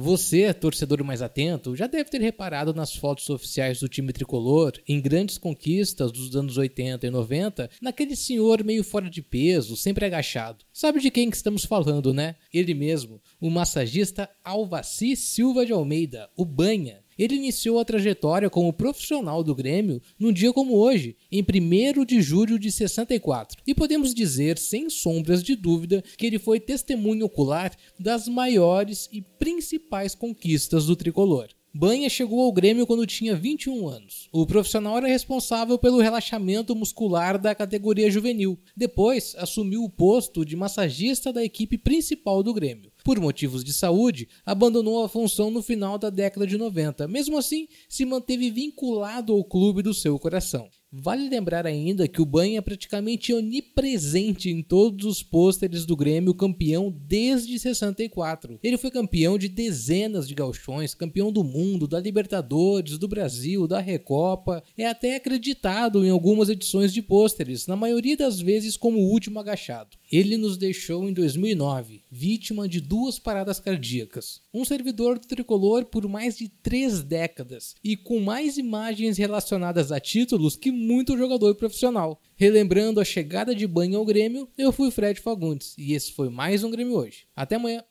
Você, torcedor mais atento, já deve ter reparado nas fotos oficiais do time tricolor, em grandes conquistas dos anos 80 e 90, naquele senhor meio fora de peso, sempre agachado. Sabe de quem que estamos falando, né? Ele mesmo, o massagista Alvaci Silva de Almeida, o Banha. Ele iniciou a trajetória como profissional do Grêmio num dia como hoje, em 1 de julho de 64. E podemos dizer, sem sombras de dúvida, que ele foi testemunho ocular das maiores e principais conquistas do tricolor. Banha chegou ao Grêmio quando tinha 21 anos. O profissional era responsável pelo relaxamento muscular da categoria juvenil. Depois, assumiu o posto de massagista da equipe principal do Grêmio por motivos de saúde, abandonou a função no final da década de 90. Mesmo assim, se manteve vinculado ao clube do seu coração. Vale lembrar ainda que o Banha é praticamente onipresente em todos os pôsteres do Grêmio campeão desde 64. Ele foi campeão de dezenas de galchões, campeão do mundo, da Libertadores, do Brasil, da Recopa. É até acreditado em algumas edições de pôsteres, na maioria das vezes como o último agachado. Ele nos deixou em 2009, vítima de duas paradas cardíacas. Um servidor do tricolor por mais de três décadas e com mais imagens relacionadas a títulos que muito jogador profissional. Relembrando a chegada de banho ao Grêmio, eu fui Fred Fagundes e esse foi mais um Grêmio hoje. Até amanhã!